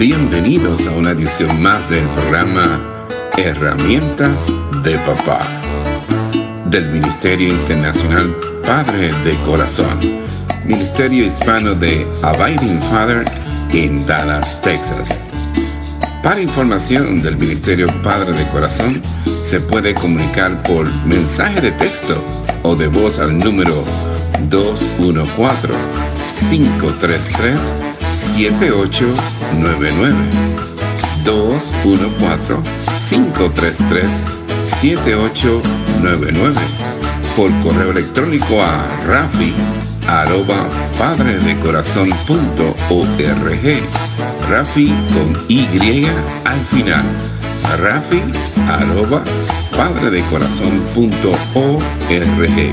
Bienvenidos a una edición más del programa Herramientas de Papá del Ministerio Internacional Padre de Corazón, Ministerio Hispano de Abiding Father en Dallas, Texas. Para información del Ministerio Padre de Corazón, se puede comunicar por mensaje de texto o de voz al número 214 533 7899 214-533-7899 por correo electrónico a rafi arroba padredecorazon.org Rafi con Y al final. Rafi arroba padredecorazon.org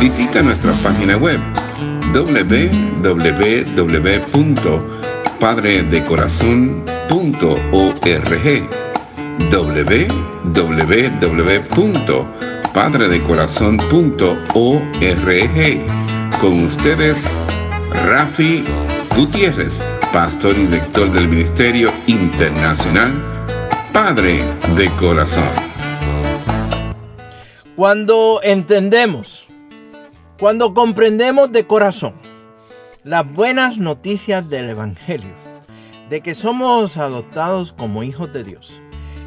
Visita nuestra página web www.padredecorazon.org www.padredecorazon.org Con ustedes, Rafi Gutiérrez, pastor y director del Ministerio Internacional Padre de Corazón. Cuando entendemos cuando comprendemos de corazón las buenas noticias del Evangelio, de que somos adoptados como hijos de Dios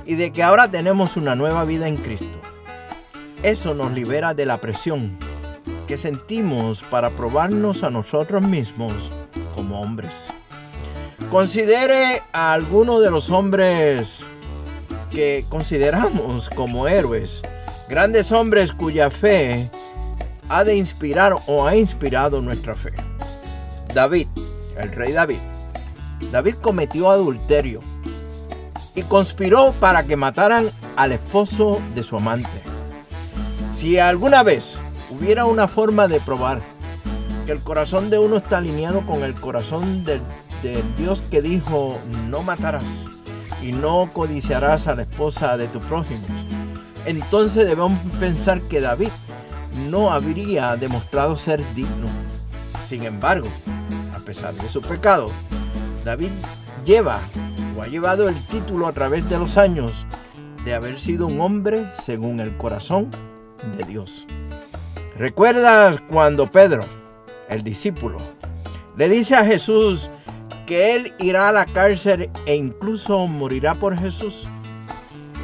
y de que ahora tenemos una nueva vida en Cristo, eso nos libera de la presión que sentimos para probarnos a nosotros mismos como hombres. Considere a alguno de los hombres que consideramos como héroes, grandes hombres cuya fe ha de inspirar o ha inspirado nuestra fe. David, el rey David. David cometió adulterio y conspiró para que mataran al esposo de su amante. Si alguna vez hubiera una forma de probar que el corazón de uno está alineado con el corazón del, Dios que dijo no matarás y no codiciarás a la esposa de tu prójimo, entonces debemos pensar que David no habría demostrado ser digno. Sin embargo, pesar de su pecado, David lleva o ha llevado el título a través de los años de haber sido un hombre según el corazón de Dios. ¿Recuerdas cuando Pedro, el discípulo, le dice a Jesús que él irá a la cárcel e incluso morirá por Jesús?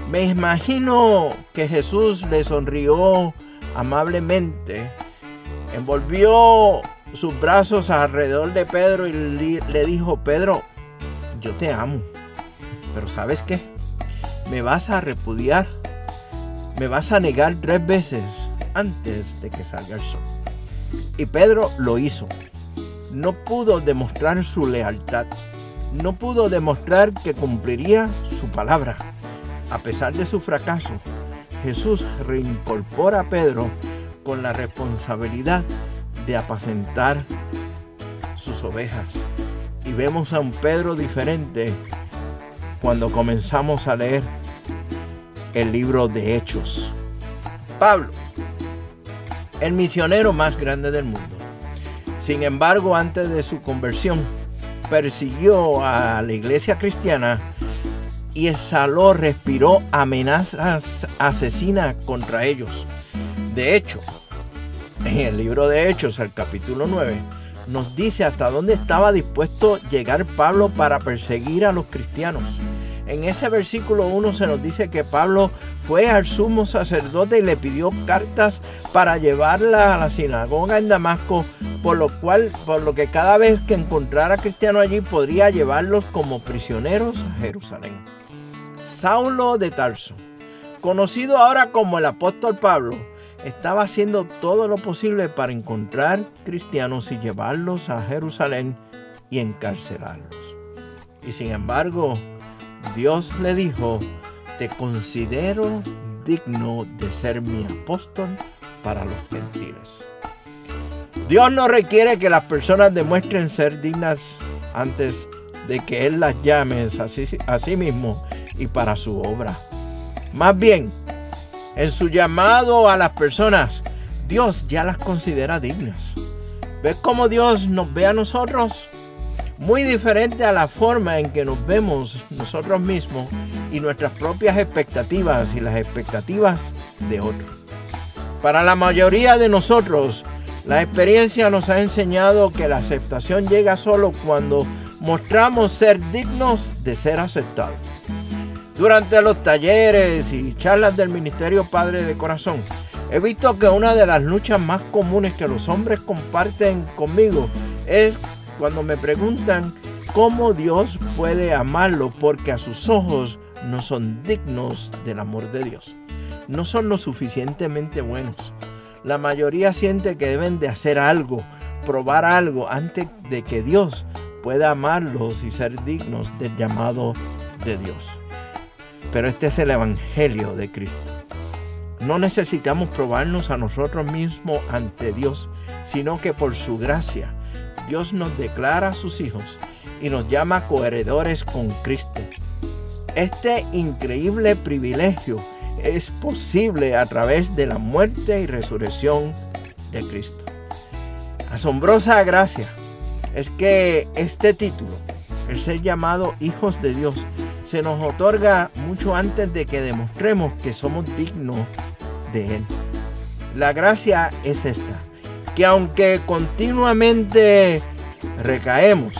Me imagino que Jesús le sonrió amablemente, envolvió sus brazos alrededor de Pedro y le dijo, Pedro, yo te amo, pero ¿sabes qué? Me vas a repudiar, me vas a negar tres veces antes de que salga el sol. Y Pedro lo hizo. No pudo demostrar su lealtad. No pudo demostrar que cumpliría su palabra. A pesar de su fracaso, Jesús reincorpora a Pedro con la responsabilidad de apacentar sus ovejas. Y vemos a un Pedro diferente cuando comenzamos a leer el libro de Hechos. Pablo, el misionero más grande del mundo. Sin embargo, antes de su conversión, persiguió a la iglesia cristiana y exhaló, respiró amenazas asesinas contra ellos. De hecho, en el libro de Hechos, el capítulo 9, nos dice hasta dónde estaba dispuesto llegar Pablo para perseguir a los cristianos. En ese versículo 1 se nos dice que Pablo fue al sumo sacerdote y le pidió cartas para llevarla a la sinagoga en Damasco, por lo cual, por lo que cada vez que encontrara cristiano allí podría llevarlos como prisioneros a Jerusalén. Saulo de Tarso, conocido ahora como el apóstol Pablo, estaba haciendo todo lo posible para encontrar cristianos y llevarlos a Jerusalén y encarcelarlos. Y sin embargo, Dios le dijo, te considero digno de ser mi apóstol para los gentiles. Dios no requiere que las personas demuestren ser dignas antes de que Él las llame a sí, a sí mismo y para su obra. Más bien, en su llamado a las personas, Dios ya las considera dignas. ¿Ves cómo Dios nos ve a nosotros? muy diferente a la forma en que nos vemos nosotros mismos y nuestras propias expectativas y las expectativas de otros. Para la mayoría de nosotros, la experiencia nos ha enseñado que la aceptación llega solo cuando mostramos ser dignos de ser aceptados. Durante los talleres y charlas del Ministerio Padre de Corazón, he visto que una de las luchas más comunes que los hombres comparten conmigo es cuando me preguntan cómo Dios puede amarlo porque a sus ojos no son dignos del amor de Dios. No son lo suficientemente buenos. La mayoría siente que deben de hacer algo, probar algo antes de que Dios pueda amarlos y ser dignos del llamado de Dios. Pero este es el Evangelio de Cristo. No necesitamos probarnos a nosotros mismos ante Dios, sino que por su gracia Dios nos declara sus hijos y nos llama coheredores con Cristo. Este increíble privilegio es posible a través de la muerte y resurrección de Cristo. Asombrosa gracia es que este título, el ser llamado hijos de Dios, se nos otorga mucho antes de que demostremos que somos dignos de Él. La gracia es esta, que aunque continuamente recaemos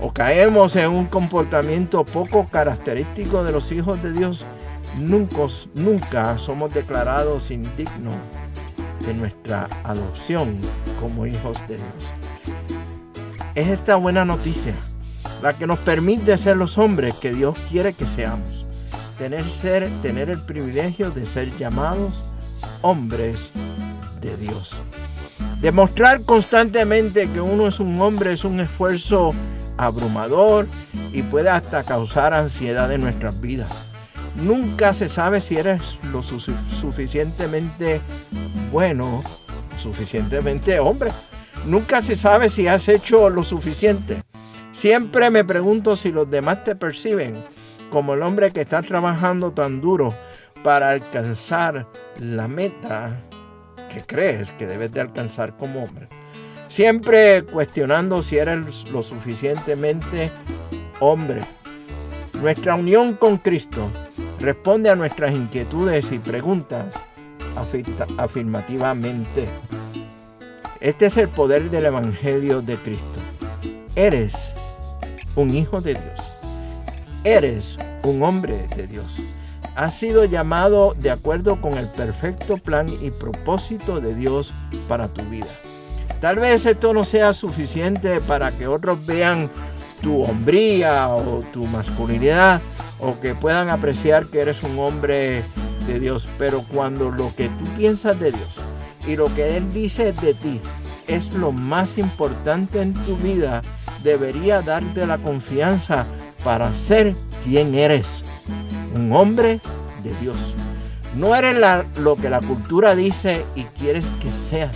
o caemos en un comportamiento poco característico de los hijos de Dios, nunca, nunca somos declarados indignos de nuestra adopción como hijos de Dios. Es esta buena noticia la que nos permite ser los hombres que Dios quiere que seamos. Tener, ser, tener el privilegio de ser llamados hombres de Dios. Demostrar constantemente que uno es un hombre es un esfuerzo abrumador y puede hasta causar ansiedad en nuestras vidas. Nunca se sabe si eres lo suficientemente bueno, suficientemente hombre. Nunca se sabe si has hecho lo suficiente. Siempre me pregunto si los demás te perciben como el hombre que está trabajando tan duro para alcanzar la meta que crees que debes de alcanzar como hombre. Siempre cuestionando si eres lo suficientemente hombre. Nuestra unión con Cristo responde a nuestras inquietudes y preguntas afirmativamente. Este es el poder del Evangelio de Cristo. Eres un hijo de Dios. Eres un hombre de Dios. Has sido llamado de acuerdo con el perfecto plan y propósito de Dios para tu vida. Tal vez esto no sea suficiente para que otros vean tu hombría o tu masculinidad o que puedan apreciar que eres un hombre de Dios. Pero cuando lo que tú piensas de Dios y lo que Él dice de ti es lo más importante en tu vida, debería darte la confianza para ser quien eres, un hombre de Dios. No eres lo que la cultura dice y quieres que seas,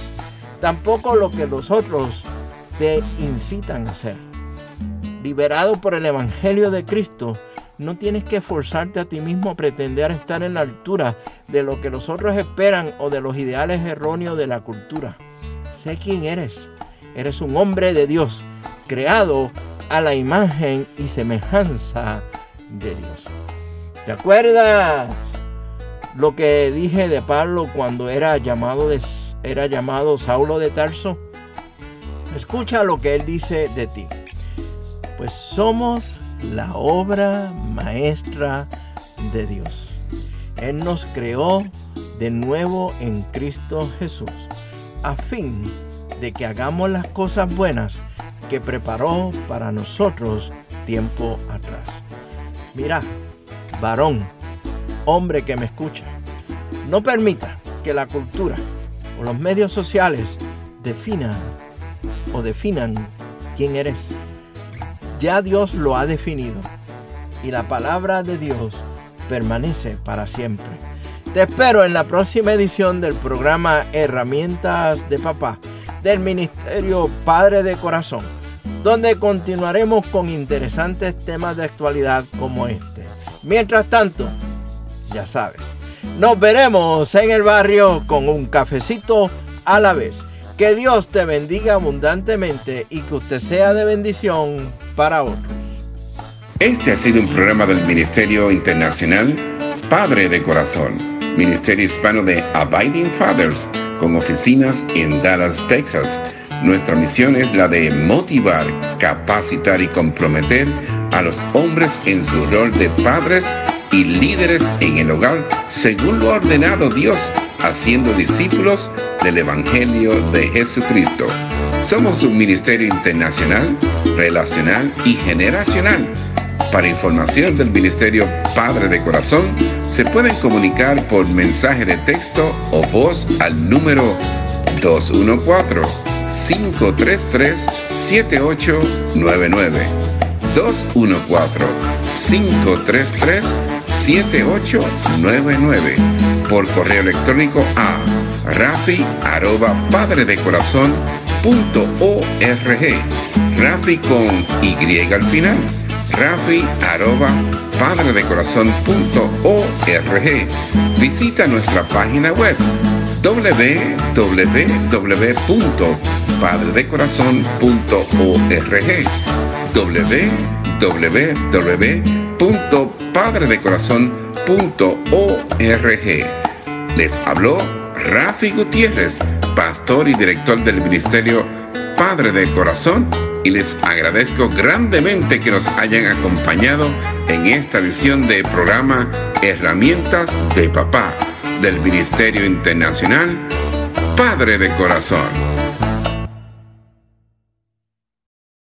tampoco lo que los otros te incitan a ser. Liberado por el Evangelio de Cristo, no tienes que forzarte a ti mismo a pretender estar en la altura de lo que los otros esperan o de los ideales erróneos de la cultura. Sé quién eres. Eres un hombre de Dios creado a la imagen y semejanza de Dios. ¿Te acuerdas lo que dije de Pablo cuando era llamado, era llamado Saulo de Tarso? Escucha lo que él dice de ti. Pues somos la obra maestra de Dios. Él nos creó de nuevo en Cristo Jesús, a fin de que hagamos las cosas buenas que preparó para nosotros tiempo atrás. Mira, varón, hombre que me escucha, no permita que la cultura o los medios sociales definan o definan quién eres. Ya Dios lo ha definido y la palabra de Dios permanece para siempre. Te espero en la próxima edición del programa Herramientas de Papá del Ministerio Padre de Corazón, donde continuaremos con interesantes temas de actualidad como este. Mientras tanto, ya sabes, nos veremos en el barrio con un cafecito a la vez. Que Dios te bendiga abundantemente y que usted sea de bendición para otros. Este ha sido un programa del Ministerio Internacional Padre de Corazón, Ministerio Hispano de Abiding Fathers, con oficinas en Dallas, Texas. Nuestra misión es la de motivar, capacitar y comprometer a los hombres en su rol de padres y líderes en el hogar, según lo ha ordenado Dios, haciendo discípulos del Evangelio de Jesucristo. Somos un ministerio internacional, relacional y generacional. Para información del Ministerio Padre de Corazón, se pueden comunicar por mensaje de texto o voz al número 214-533-7899. 214-533-7899. Por correo electrónico a rafi arroba padre de corazón punto org. Rafi con Y al final. Rafi. Visita nuestra página web www.padredecorazon.org www.padredecorazon.org Les habló Rafi Gutiérrez, pastor y director del Ministerio Padre de Corazón, y les agradezco grandemente que nos hayan acompañado en esta edición del programa Herramientas de Papá del Ministerio Internacional Padre de Corazón.